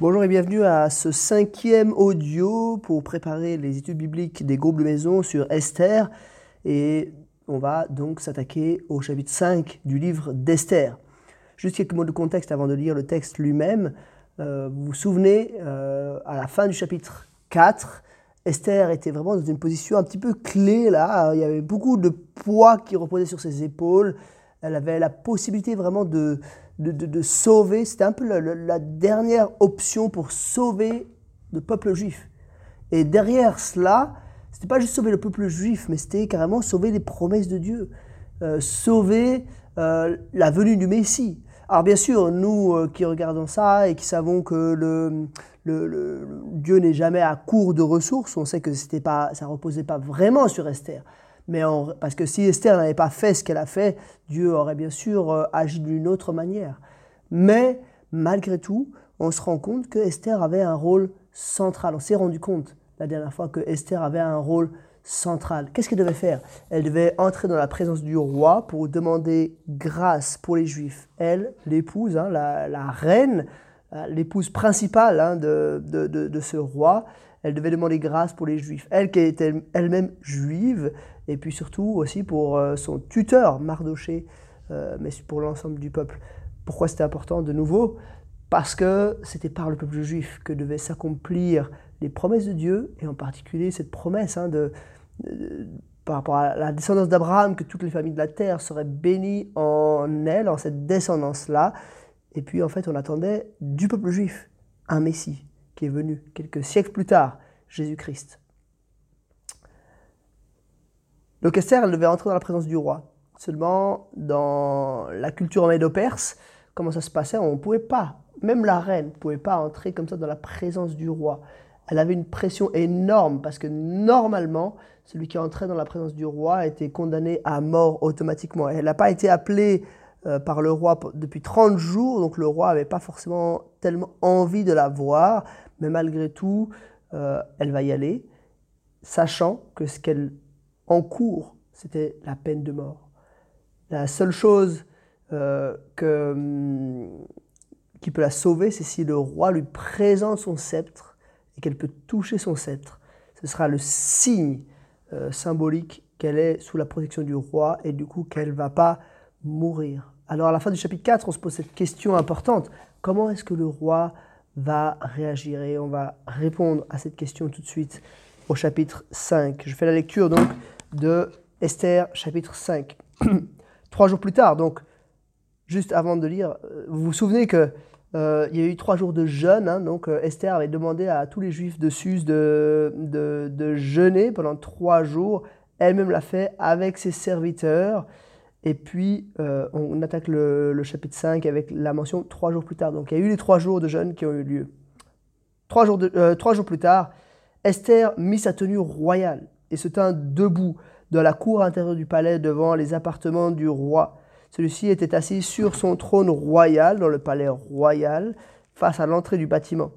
Bonjour et bienvenue à ce cinquième audio pour préparer les études bibliques des groupes de maison sur Esther. Et on va donc s'attaquer au chapitre 5 du livre d'Esther. Juste quelques mots de contexte avant de lire le texte lui-même. Euh, vous vous souvenez, euh, à la fin du chapitre 4, Esther était vraiment dans une position un petit peu clé là. Il y avait beaucoup de poids qui reposait sur ses épaules. Elle avait la possibilité vraiment de, de, sauver, c'était un peu la, dernière option pour sauver le peuple juif. Et derrière cela, c'était pas juste sauver le peuple juif, mais c'était carrément sauver les promesses de Dieu, euh, sauver euh, la venue du Messie. Alors bien sûr, nous euh, qui regardons ça et qui savons que le, le, Dieu n'est jamais à court de ressources, on sait que c'était pas, ça reposait pas vraiment sur Esther. Mais parce que si Esther n'avait pas fait ce qu'elle a fait, Dieu aurait bien sûr euh, agi d'une autre manière. Mais malgré tout, on se rend compte que Esther avait un rôle central. On s'est rendu compte la dernière fois que Esther avait un rôle central. Qu'est-ce qu'elle devait faire? Elle devait entrer dans la présence du roi pour demander grâce pour les Juifs. Elle, l'épouse, hein, la, reine, euh, l'épouse principale hein, de, de, ce roi, elle devait demander grâce pour les Juifs. Elle qui était elle-même juive, et puis surtout aussi pour euh, son tuteur, Mardoché, euh, mais pour l'ensemble du peuple. Pourquoi c'était important de nouveau? Parce que c'était par le peuple juif que devaient s'accomplir les promesses de Dieu, et en particulier cette promesse hein, par rapport à la descendance d'Abraham, que toutes les familles de la terre seraient bénies en elle, en cette descendance-là. Et puis en fait, on attendait du peuple juif un Messie qui est venu quelques siècles plus tard, Jésus-Christ. Donc Esther, elle devait entrer dans la présence du roi. Seulement, dans la culture médo-perse, comment ça se passait On ne pouvait pas, même la reine ne pouvait pas entrer comme ça dans la présence du roi. Elle avait une pression énorme parce que normalement, celui qui entrait dans la présence du roi était condamné à mort automatiquement. Elle n'a pas été appelée euh, par le roi depuis 30 jours, donc le roi n'avait pas forcément tellement envie de la voir, mais malgré tout, euh, elle va y aller, sachant que ce qu'elle en cours, c'était la peine de mort. La seule chose euh, que, hum, qui peut la sauver, c'est si le roi lui présente son sceptre et qu'elle peut toucher son sceptre. Ce sera le signe euh, symbolique qu'elle est sous la protection du roi et du coup qu'elle ne va pas mourir. Alors à la fin du chapitre 4, on se pose cette question importante. Comment est-ce que le roi va réagir? Et on va répondre à cette question tout de suite au chapitre 5. Je fais la lecture donc de Esther chapitre 5. trois jours plus tard, donc juste avant de lire, euh, vous vous souvenez que euh, il y a eu trois jours de jeûne, hein, donc euh, Esther avait demandé à tous les juifs de Suse de, de, jeûner pendant trois jours. Elle-même l'a fait avec ses serviteurs. Et puis, on attaque le, chapitre 5 avec la mention trois jours plus tard. Donc, il y a eu les trois jours de jeûne qui ont eu lieu. Trois jours, trois jours plus tard, Esther mit sa tenue royale et se tint debout dans la cour intérieure du palais devant les appartements du roi. Celui-ci était assis sur son trône royal dans le palais royal face à l'entrée du bâtiment.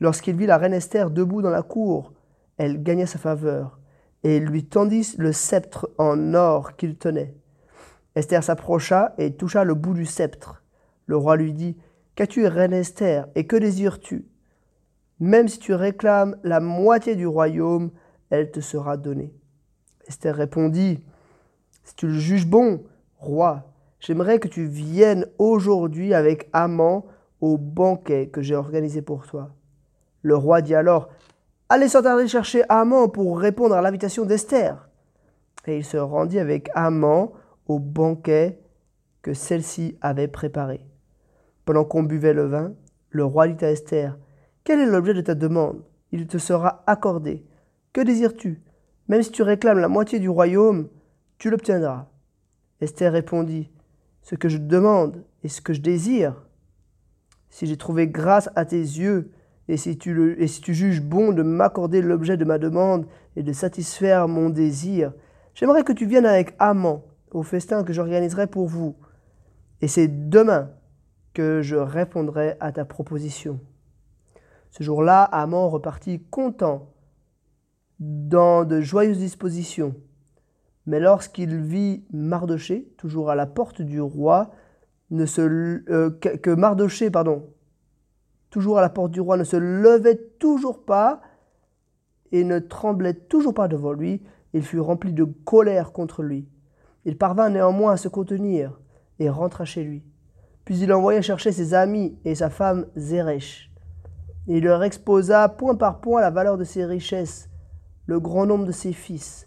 Lorsqu'il vit la reine Esther debout dans la cour, elle gagna sa faveur et lui tendit le sceptre en or qu'il tenait. Esther s'approcha et toucha le bout du sceptre. Le roi lui dit Qu'as-tu, reine Esther, et que désires-tu? Même si tu réclames la moitié du royaume, elle te sera donnée. Esther répondit, Si tu le juges bon, roi, j'aimerais que tu viennes aujourd'hui avec Amant au banquet que j'ai organisé pour toi. Le roi dit alors, Allez sans chercher Amant pour répondre à l'invitation d'Esther. Et il se rendit avec Amant au banquet que celle-ci avait préparé. Pendant qu'on buvait le vin, le roi dit à Esther, Quel est l'objet de ta demande? Il te sera accordé. Que désires-tu? Même si tu réclames la moitié du royaume, tu l'obtiendras. Esther répondit, Ce que je demande et ce que je désire, si j'ai trouvé grâce à tes yeux, et si tu, et si tu juges bon de m'accorder l'objet de ma demande et de satisfaire mon désir, j'aimerais que tu viennes avec Amant au festin que j'organiserai pour vous. Et c'est demain que je répondrai à ta proposition. Ce jour-là, Amant repartit content dans de joyeuses dispositions. Mais lorsqu'il vit Mardoché, toujours à la porte du roi, ne se, euh, que Mardoché, pardon, toujours à la porte du roi, ne se levait toujours pas et ne tremblait toujours pas devant lui. Il fut rempli de colère contre lui. Il parvint néanmoins à se contenir et rentra chez lui. Puis il envoya chercher ses amis et sa femme Zeresh. Il leur exposa point par point la valeur de ses richesses, le grand nombre de ses fils,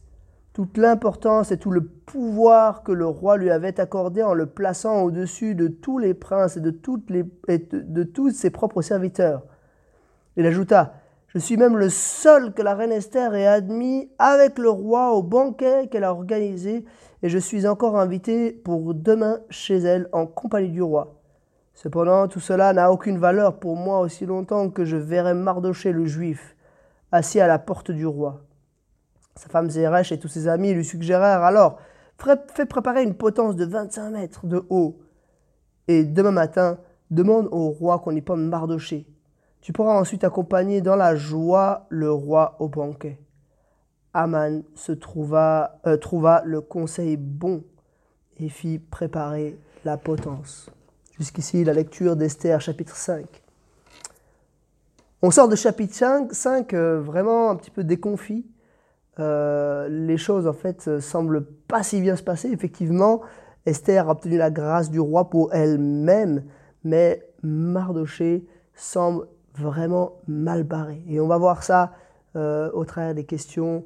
toute l'importance et tout le pouvoir que le roi lui avait accordé en le plaçant au-dessus de tous les princes et de, tous ses propres serviteurs. Il ajouta, Je suis même le seul que la reine Esther ait admis avec le roi au banquet qu'elle a organisé, et je suis encore invité pour demain chez elle en compagnie du roi. Cependant, tout cela n'a aucune valeur pour moi aussi longtemps que je verrai Mardoché le juif assis à la porte du roi. Sa femme Zeresh et tous ses amis lui suggérèrent alors Fais préparer une potence de 25 mètres de haut. Et demain matin, demande au roi qu'on y pende Mardoché. Tu pourras ensuite accompagner dans la joie le roi au banquet. Aman se trouva, euh, trouva le conseil bon et fit préparer la potence. Jusqu'ici, la lecture d'Esther, chapitre 5. On sort de chapitre 5, 5 euh, vraiment un petit peu déconfit. Euh, les choses en fait euh, semblent pas si bien se passer. Effectivement, Esther a obtenu la grâce du roi pour elle-même, mais Mardoché semble vraiment mal barré. Et on va voir ça euh, au travers des questions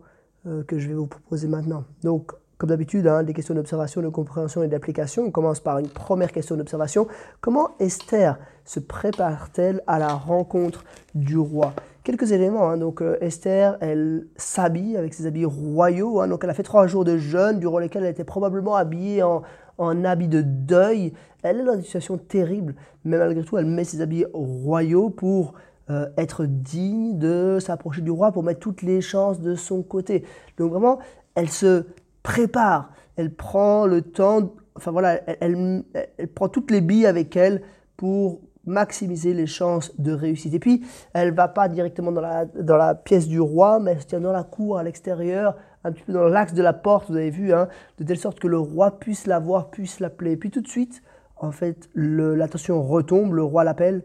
que je vais vous proposer maintenant. Donc, comme d'habitude, hein, des questions d'observation, de compréhension et d'application. On commence par une première question d'observation. Comment Esther se prépare-t-elle à la rencontre du roi? Quelques éléments. Hein. Donc euh, Esther, elle s'habille avec ses habits royaux. Hein. Donc elle a fait trois jours de jeûne, durant lesquels elle était probablement habillée en, en habit de deuil. Elle est dans une situation terrible, mais malgré tout, elle met ses habits royaux pour euh, être digne de s'approcher du roi, pour mettre toutes les chances de son côté. Donc vraiment, elle se prépare, elle prend le temps, enfin voilà, elle, elle prend toutes les billes avec elle pour maximiser les chances de réussite. Et puis, elle va pas directement dans la, dans la pièce du roi, mais elle se tient dans la cour, à l'extérieur, un petit peu dans l'axe de la porte, vous avez vu, hein, de telle sorte que le roi puisse la voir, puisse l'appeler. Et puis tout de suite, en fait, l'attention retombe, le roi l'appelle,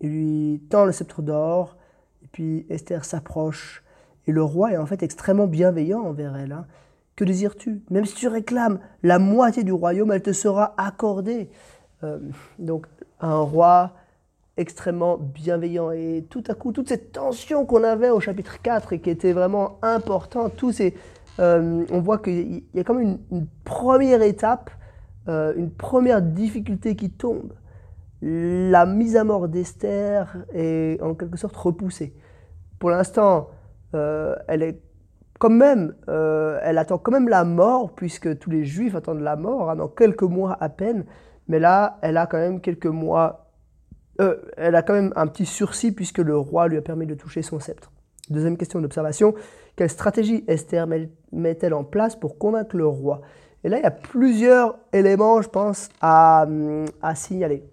il lui tend le sceptre d'or, et puis Esther s'approche. Et le roi est en fait extrêmement bienveillant envers elle. Hein. Que désires-tu? Même si tu réclames la moitié du royaume, elle te sera accordée. Euh, donc un roi extrêmement bienveillant. Et tout à coup, toute cette tension qu'on avait au chapitre 4 et qui était vraiment importante, tous ces, euh, on voit qu'il y a comme une, une première étape, euh, une première difficulté qui tombe. La mise à mort d'Esther est en quelque sorte repoussée. Pour l'instant, euh, elle est quand même, elle attend quand même la mort, puisque tous les Juifs attendent la mort, hein, dans quelques mois à peine. Mais là, elle a quand même quelques mois, euh, elle a quand même un petit sursis puisque le roi lui a permis de toucher son sceptre. Deuxième question d'observation, quelle stratégie Esther met-elle en place pour convaincre le roi? Et là, il y a plusieurs éléments, je pense, à, signaler.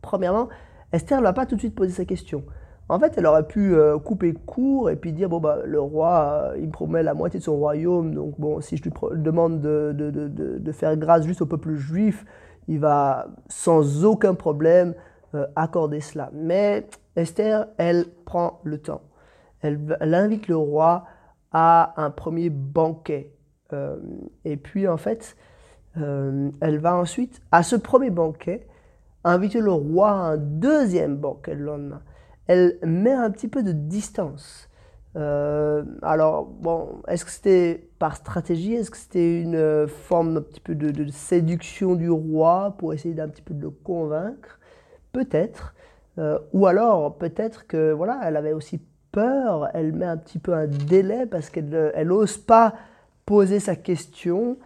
Premièrement, Esther ne va pas tout de suite poser sa question. En fait, elle aurait pu euh, couper court et puis dire bon bah le roi, euh, il me promet la moitié de son royaume, donc bon si je lui demande de, faire grâce juste au peuple juif, il va sans aucun problème euh, accorder cela. Mais Esther, elle prend le temps. Elle, invite le roi à un premier banquet. Euh, et puis en fait, euh, elle va ensuite, à ce premier banquet, inviter le roi à un deuxième banquet le lendemain. Elle met un petit peu de distance. Euh, alors, bon, est-ce que c'était par stratégie? Est-ce que c'était une euh, forme un petit peu de, séduction du roi pour essayer d'un petit peu de le convaincre? Peut-être. Euh, ou alors, peut-être que, voilà, elle avait aussi peur, elle met un petit peu un délai parce qu'elle elle n'ose pas poser sa question.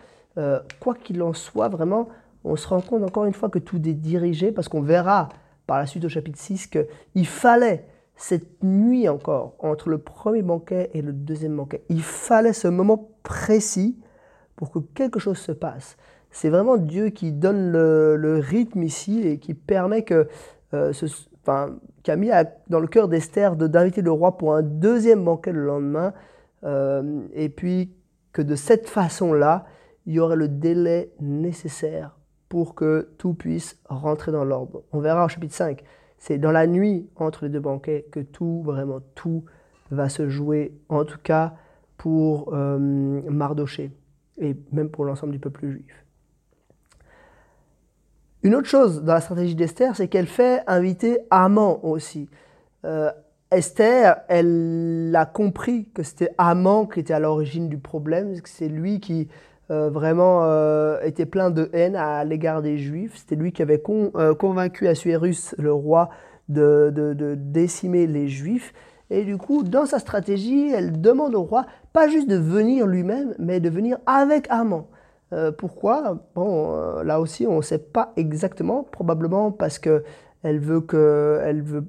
quoi qu'il en soit, vraiment, on se rend compte encore une fois que tout est dirigé parce qu'on verra par la suite au chapitre 6 qu'il fallait cette nuit encore, entre le premier banquet et le deuxième banquet, il fallait ce moment précis pour que quelque chose se passe. C'est vraiment Dieu qui donne le, rythme ici et qui permet que, euh, ce, enfin, dans le cœur d'Esther d'inviter le roi pour un deuxième banquet le lendemain, euh, et puis que de cette façon-là, il y aurait le délai nécessaire pour que tout puisse rentrer dans l'ordre. On verra au chapitre 5 c'est dans la nuit entre les deux banquets que tout, vraiment tout, va se jouer, en tout cas pour euh, et même pour l'ensemble du peuple juif. Une autre chose dans la stratégie d'Esther, c'est qu'elle fait inviter Haman aussi. Euh, Esther, elle a compris que c'était Haman qui était à l'origine du problème, que c'est lui qui euh, vraiment euh, était plein de haine à l'égard des Juifs. C'était lui qui avait convaincu Assuérus, le roi, de, décimer les Juifs. Et du coup, dans sa stratégie, elle demande au roi pas juste de venir lui-même, mais de venir avec. Euh, pourquoi? Bon, euh, là aussi, on ne sait pas exactement. Probablement parce que elle veut veut,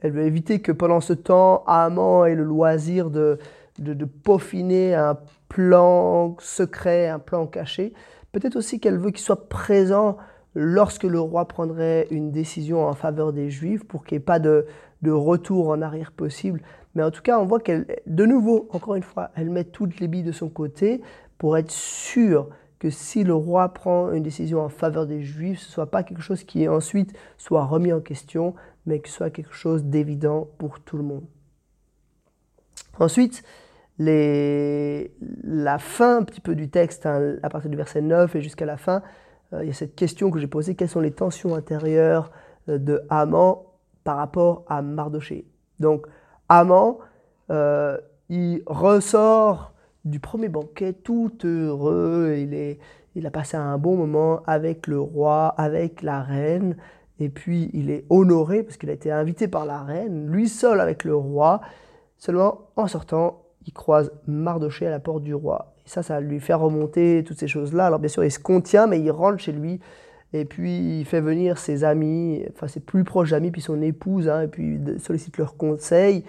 elle veut éviter que pendant ce temps, Amand ait le loisir de, de, de peaufiner un plan secret, un plan caché. Peut-être aussi qu'elle veut qu'il soit présent lorsque le roi prendrait une décision en faveur des Juifs pour qu'il n'y ait pas de, de, retour en arrière possible. Mais en tout cas, on voit qu'elle, de nouveau, encore une fois, elle met toutes les billes de son côté pour être sûre que si le roi prend une décision en faveur des Juifs, ce ne soit pas quelque chose qui ensuite soit remis en question, mais que ce soit quelque chose d'évident pour tout le monde. Ensuite, la fin un petit peu du texte, hein, à partir du verset 9 et jusqu'à la fin, euh, il y a cette question que j'ai posée, quelles sont les tensions intérieures euh, de Haman par rapport à Mardoché? Donc, Haman, euh, il ressort du premier banquet, tout heureux. Il a passé un bon moment avec le roi, avec la reine. Et puis il est honoré parce qu'il a été invité par la reine, lui seul avec le roi. Seulement en sortant, il croise Mardoché à la porte du roi. Et ça, ça lui fait remonter toutes ces choses-là. Alors bien sûr, il se contient, mais il rentre chez lui. Et puis il fait venir ses amis, enfin ses plus proches amis, puis son épouse, hein, et puis il sollicite leurs conseils.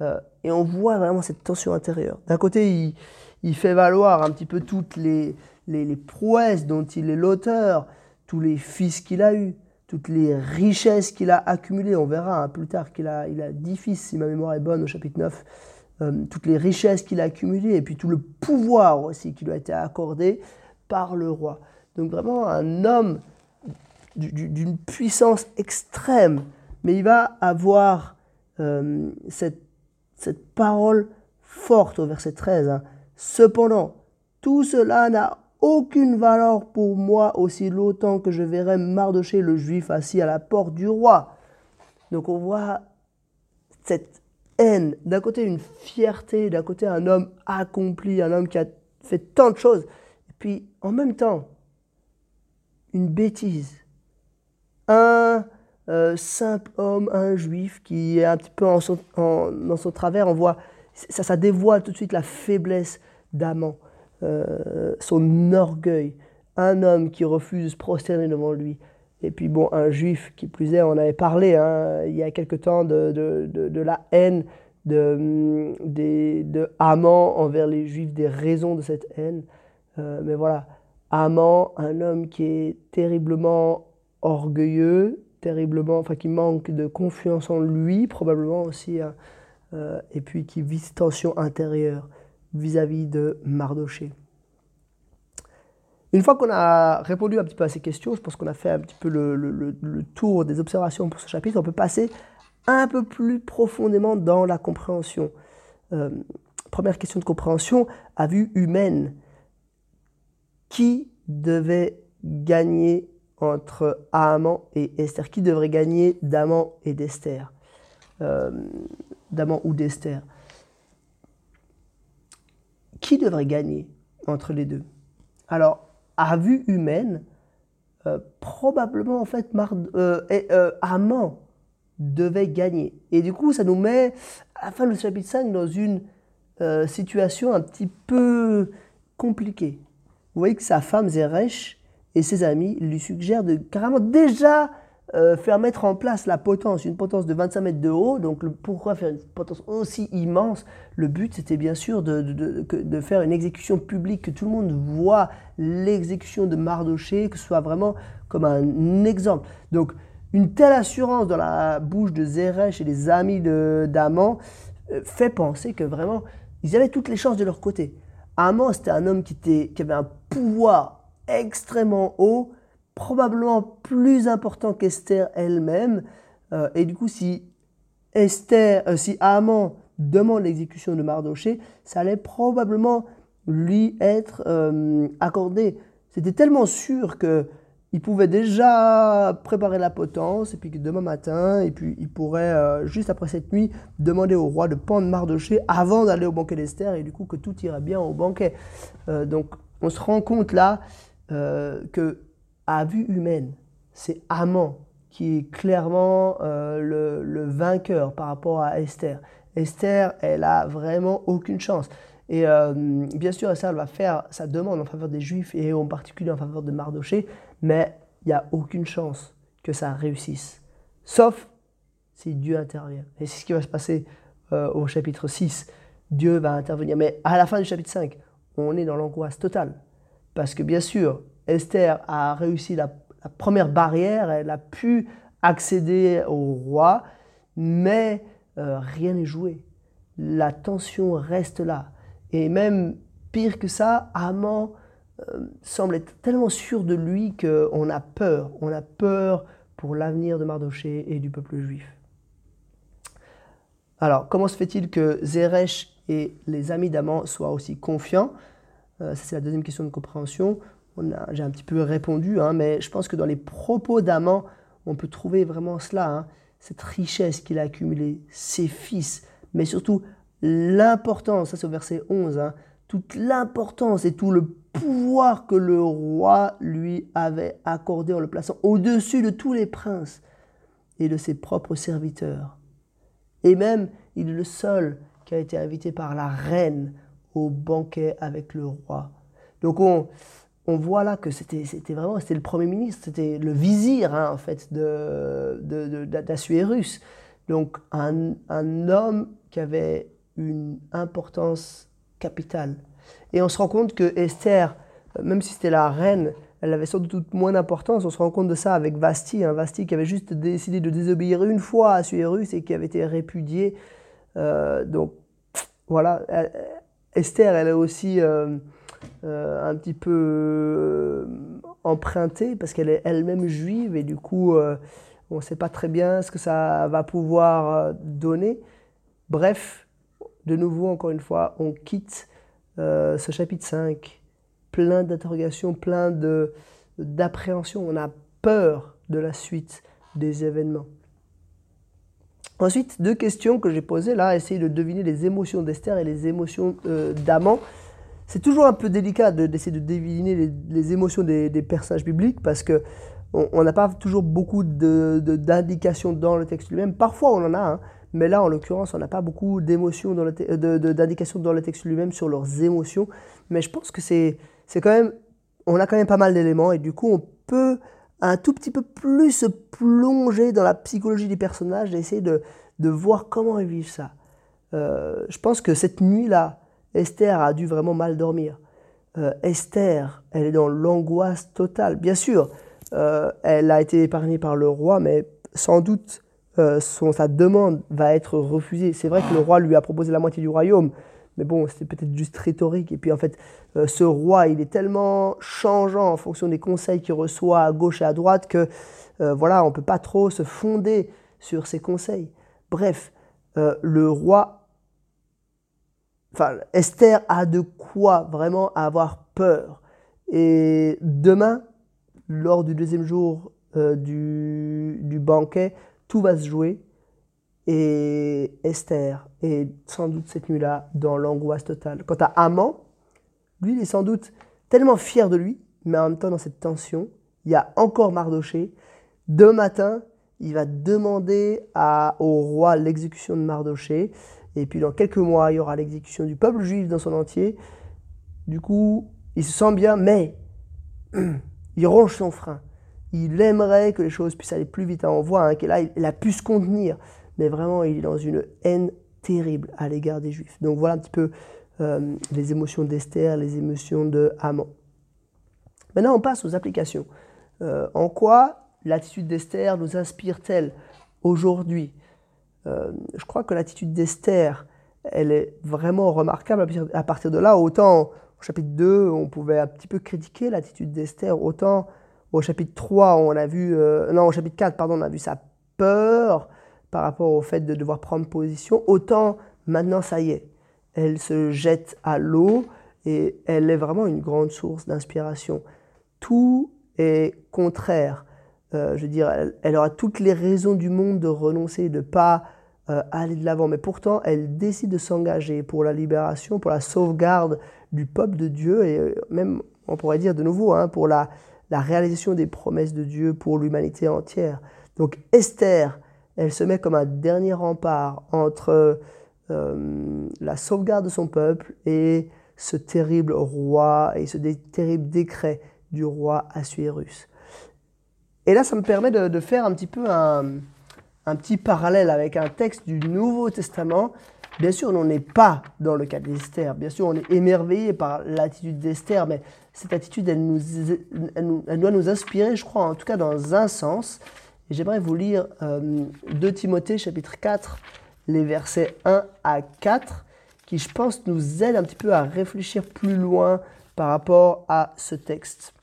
Euh, et on voit vraiment cette tension intérieure. D'un côté, il, fait valoir un petit peu toutes les, les, prouesses dont il est l'auteur, tous les fils qu'il a eus, toutes les richesses qu'il a accumulées. On verra hein, plus tard qu'il a, il a 10 fils, si ma mémoire est bonne, au chapitre 9. Euh, toutes les richesses qu'il a accumulées et puis tout le pouvoir aussi qui lui a été accordé par le roi. Donc vraiment un homme d'une puissance extrême, mais il va avoir euh, cette cette parole forte au verset 13. Hein. Cependant, tout cela n'a aucune valeur pour moi aussi longtemps que je verrai Mardoché le juif assis à la porte du roi. Donc on voit cette haine, d'un côté une fierté, d'un côté un homme accompli, un homme qui a fait tant de choses, et puis en même temps une bêtise. Un euh, simple homme, un juif qui est un petit peu en dans son travers, on voit, ça, ça dévoile tout de suite la faiblesse d'Aman, euh, son orgueil, un homme qui refuse de se prosterner devant lui. Et puis bon, un juif qui plus est, on avait parlé hein, il y a quelque temps de, la haine de, de, Haman envers les juifs, des raisons de cette haine. Euh, mais voilà, Haman, un homme qui est terriblement orgueilleux, terriblement, enfin qui manque de confiance en lui, probablement aussi, hein, euh, et puis qui vit cette tension intérieure vis-à-vis de Mardoché. Une fois qu'on a répondu un petit peu à ces questions, je pense qu'on a fait un petit peu le, tour des observations pour ce chapitre, on peut passer un peu plus profondément dans la compréhension. Euh, première question de compréhension, à vue humaine, qui devait gagner entre Haman et Esther? Qui devrait gagner d'Aman et d'Esther? Euh, ou d'Esther? Qui devrait gagner entre les deux? Alors, à vue humaine, euh, probablement en fait Mar euh, euh devait gagner. Et du coup, ça nous met à la fin du chapitre 5 dans une situation un petit peu compliquée. Vous voyez que sa femme Zeresh et ses amis lui suggèrent de carrément déjà euh, faire mettre en place la potence, une potence de 25 mètres de haut. Donc pourquoi faire une potence aussi immense? Le but c'était bien sûr de, de, faire une exécution publique, que tout le monde voit l'exécution de Mardoché, que ce soit vraiment comme un exemple. Donc une telle assurance dans la bouche de Zeresh et des amis d'Aman euh, fait penser que vraiment ils avaient toutes les chances de leur côté. Aman c'était un homme qui, était, qui avait un pouvoir extrêmement haut, probablement plus important qu'Esther elle-même. Euh, et du coup, si Esther, euh, si Haman demande l'exécution de Mardoché, ça allait probablement lui être euh, accordé. C'était tellement sûr que il pouvait déjà préparer la potence, et puis que demain matin, et puis il pourrait, juste après cette nuit, demander au roi de pendre Mardoché avant d'aller au banquet d'Esther, et du coup que tout ira bien au banquet. Donc on se rend compte là que, à vue humaine, c'est Amant qui est clairement le, le, vainqueur par rapport à Esther. Esther, elle a vraiment aucune chance. Et euh, bien sûr, Esther elle va faire sa demande en faveur des Juifs et en particulier en faveur de Mardoché, mais il n'y a aucune chance que ça réussisse. Sauf si Dieu intervient. Et c'est ce qui va se passer euh, au chapitre 6. Dieu va intervenir. Mais à la fin du chapitre 5, on est dans l'angoisse totale. Parce que bien sûr, Esther a réussi la, première barrière, elle a pu accéder au roi, mais euh, rien n'est joué. La tension reste là. Et même pire que ça, Haman euh, semble être tellement sûr de lui qu'on a peur. On a peur pour l'avenir de Mardoché et du peuple juif. Alors, comment se fait-il que Zeresh et les amis d'Aman soient aussi confiants? Euh, c'est la deuxième question de compréhension. J'ai un petit peu répondu, hein, mais je pense que dans les propos d'Aman, on peut trouver vraiment cela, hein, cette richesse qu'il a accumulée, ses fils, mais surtout l'importance, ça c'est au verset 11, hein, toute l'importance et tout le pouvoir que le roi lui avait accordé en le plaçant au-dessus de tous les princes et de ses propres serviteurs. Et même, il est le seul qui a été invité par la reine au banquet avec le roi. Donc on, on voit là que c'était vraiment c'était le premier ministre, c'était le vizir hein, en fait de, de, d'Assuérus. Donc un, un homme qui avait une importance capitale. Et on se rend compte que Esther, même si c'était la reine, elle avait sans doute moins d'importance. On se rend compte de ça avec Vasti, hein, Vasti qui avait juste décidé de désobéir une fois à Suérus et qui avait été répudié. Euh, donc voilà, Esther, elle est aussi euh, euh, un petit peu empruntée parce qu'elle est elle-même juive et du coup, on ne sait pas très bien ce que ça va pouvoir donner. Bref, de nouveau, encore une fois, on quitte euh, ce chapitre 5, plein d'interrogations, plein d'appréhension. On a peur de la suite des événements. Ensuite, deux questions que j'ai posées là, essayer de deviner les émotions d'Esther et les émotions euh, d'Aman. C'est toujours un peu délicat d'essayer de, deviner les, émotions des, personnages bibliques parce que on n'a pas toujours beaucoup d'indications dans le texte lui-même. Parfois, on en a, hein, mais là, en l'occurrence, on n'a pas beaucoup d'émotions, d'indications dans le texte lui-même sur leurs émotions. Mais je pense que c'est quand même, on a quand même pas mal d'éléments et du coup, on peut un tout petit peu plus se plonger dans la psychologie des personnages et essayer de, de voir comment ils vivent ça. Euh, je pense que cette nuit-là, Esther a dû vraiment mal dormir. Euh, Esther, elle est dans l'angoisse totale. Bien sûr, euh, elle a été épargnée par le roi, mais sans doute son, sa demande va être refusée. C'est vrai que le roi lui a proposé la moitié du royaume, mais bon, c'était peut-être juste rhétorique. Et puis en fait, euh, ce roi, il est tellement changeant en fonction des conseils qu'il reçoit à gauche et à droite que euh, voilà, on ne peut pas trop se fonder sur ses conseils. Bref, le roi, enfin, Esther a de quoi vraiment avoir peur. Et demain, lors du deuxième jour du, du banquet, tout va se jouer. Et Esther est sans doute cette nuit-là dans l'angoisse totale. Quant à Amant, lui, il est sans doute tellement fier de lui, mais en même temps dans cette tension. Il y a encore Mardoché. Demain matin, il va demander au roi l'exécution de Mardoché. Et puis dans quelques mois, il y aura l'exécution du peuple juif dans son entier. Du coup, il se sent bien, mais il ronge son frein il aimerait que les choses puissent aller plus vite. On voit hein, qu'il a, a pu se contenir, mais vraiment, il est dans une haine terrible à l'égard des Juifs. Donc voilà un petit peu euh, les émotions d'Esther, les émotions de Haman. Maintenant, on passe aux applications. Euh, en quoi l'attitude d'Esther nous inspire-t-elle aujourd'hui? Euh, Je crois que l'attitude d'Esther, elle est vraiment remarquable à partir de là. Autant au chapitre 2, on pouvait un petit peu critiquer l'attitude d'Esther, autant au chapitre 3, on a vu, non, au chapitre 4, pardon, on a vu sa peur par rapport au fait de devoir prendre position, autant maintenant ça y est, elle se jette à l'eau et elle est vraiment une grande source d'inspiration. Tout est contraire. Euh, je veux dire, elle, aura toutes les raisons du monde de renoncer, de ne pas euh, aller de l'avant, mais pourtant elle décide de s'engager pour la libération, pour la sauvegarde du peuple de Dieu et euh, même, on pourrait dire de nouveau, hein, pour la, la réalisation des promesses de Dieu pour l'humanité entière. Donc Esther, elle se met comme un dernier rempart entre euh, la sauvegarde de son peuple et ce terrible roi et ce terrible décret du roi Assuérus. Et là, ça me permet de, faire un petit peu un, petit parallèle avec un texte du Nouveau Testament. Bien sûr, on n'est pas dans le cas d'Esther. Bien sûr, on est émerveillé par l'attitude d'Esther, mais cette attitude, elle, doit nous inspirer, je crois, en tout cas dans un sens. J'aimerais vous lire euh, 2 Timothée chapitre 4, les versets 1 à 4, qui je pense nous aident un petit peu à réfléchir plus loin par rapport à ce texte.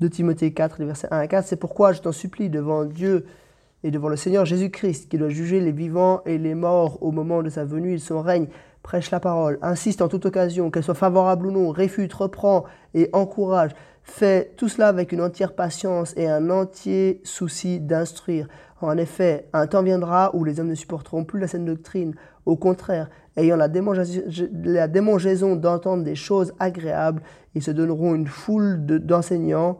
De Timothée 4, les versets 1 à 4, c'est pourquoi je t'en supplie devant Dieu et devant le Seigneur Jésus-Christ, qui doit juger les vivants et les morts au moment de sa venue et de son règne, prêche la parole, insiste en toute occasion, qu'elle soit favorable ou non, réfute, reprend et encourage. Fais tout cela avec une entière patience et un entier souci d'instruire. En effet, un temps viendra où les hommes ne supporteront plus la saine doctrine. Au contraire, ayant la, démangeaison d'entendre des choses agréables, ils se donneront une foule d'enseignants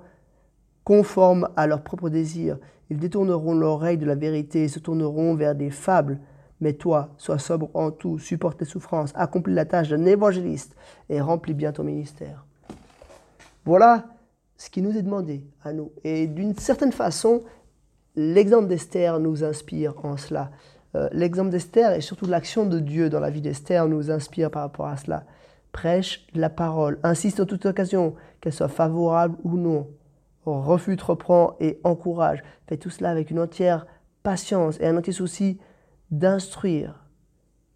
conformes à leurs propres désirs. Ils détourneront l'oreille de la vérité et se tourneront vers des fables. Mais toi, sois sobre en tout, supporte tes souffrances, accomplis la tâche d'un évangéliste et remplis bien ton ministère. Voilà ce qui nous est demandé à nous. Et d'une certaine façon, l'exemple d'Esther nous inspire en cela. Euh, l'exemple d'Esther et surtout l'action de Dieu dans la vie d'Esther nous inspire par rapport à cela. Prêche la parole, insiste en toute occasion, qu'elle soit favorable ou non. Refute, reprend et encourage. Fais tout cela avec une entière patience et un entier souci d'instruire.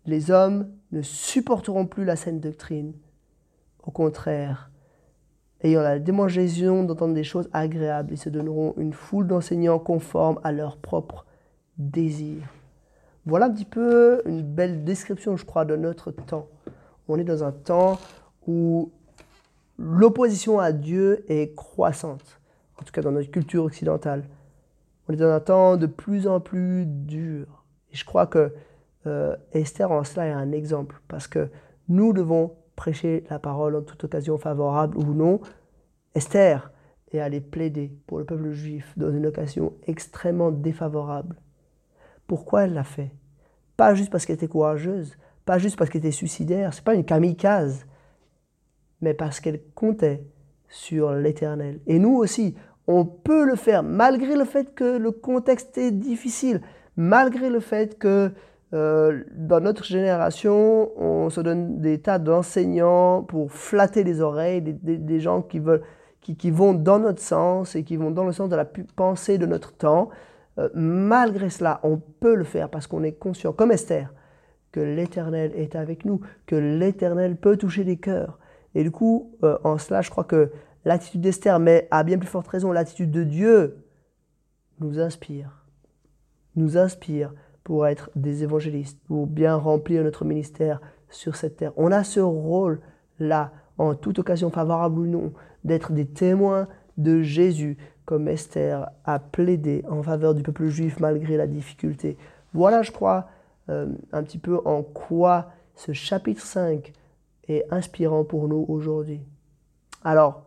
Les hommes ne supporteront plus la saine doctrine. Au contraire, ayant la démangeaison d'entendre des choses agréables, ils se donneront une foule d'enseignants conformes à leurs propres désirs. Voilà un petit peu une belle description, je crois, de notre temps. On est dans un temps où l'opposition à Dieu est croissante, en tout cas dans notre culture occidentale. On est dans un temps de plus en plus dur. Et je crois que euh, Esther en cela est un exemple, parce que nous devons prêcher la parole en toute occasion favorable ou non. Esther est allée plaider pour le peuple juif dans une occasion extrêmement défavorable. Pourquoi elle l'a fait? Pas juste parce qu'elle était courageuse, pas juste parce qu'elle était suicidaire, c'est pas une kamikaze, mais parce qu'elle comptait sur l'Éternel. Et nous aussi, on peut le faire malgré le fait que le contexte est difficile, malgré le fait que euh, dans notre génération, on se donne des tas d'enseignants pour flatter les oreilles, des, gens qui, veulent, qui, vont dans notre sens et qui vont dans le sens de la pensée de notre temps. Euh, malgré cela, on peut le faire parce qu'on est conscient, comme Esther, que l'Éternel est avec nous, que l'Éternel peut toucher les cœurs. Et du coup, euh, en cela, je crois que l'attitude d'Esther, mais à bien plus forte raison, l'attitude de Dieu, nous inspire. Nous inspire pour être des évangélistes, pour bien remplir notre ministère sur cette terre. On a ce rôle-là, en toute occasion favorable ou non, d'être des témoins de Jésus, comme Esther a plaidé en faveur du peuple juif malgré la difficulté. Voilà, je crois, euh, un petit peu en quoi ce chapitre 5 est inspirant pour nous aujourd'hui. Alors,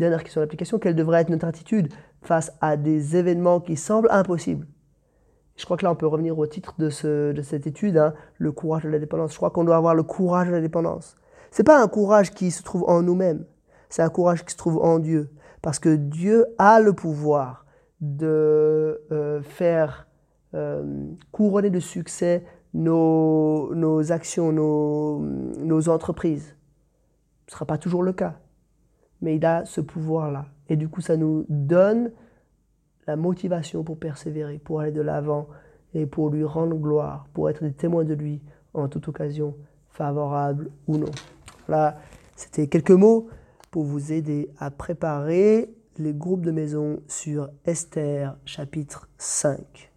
dernière question d'application, quelle devrait être notre attitude face à des événements qui semblent impossibles? Je crois que là, on peut revenir au titre de, ce, de cette étude, hein, le courage de la dépendance. Je crois qu'on doit avoir le courage de la dépendance. Ce n'est pas un courage qui se trouve en nous-mêmes, c'est un courage qui se trouve en Dieu. Parce que Dieu a le pouvoir de euh, faire euh, couronner de succès nos, nos actions, nos, nos entreprises. Ce ne sera pas toujours le cas, mais il a ce pouvoir-là. Et du coup, ça nous donne la motivation pour persévérer, pour aller de l'avant et pour lui rendre gloire, pour être des témoins de lui en toute occasion, favorable ou non. Voilà, c'était quelques mots pour vous aider à préparer les groupes de maison sur Esther chapitre 5.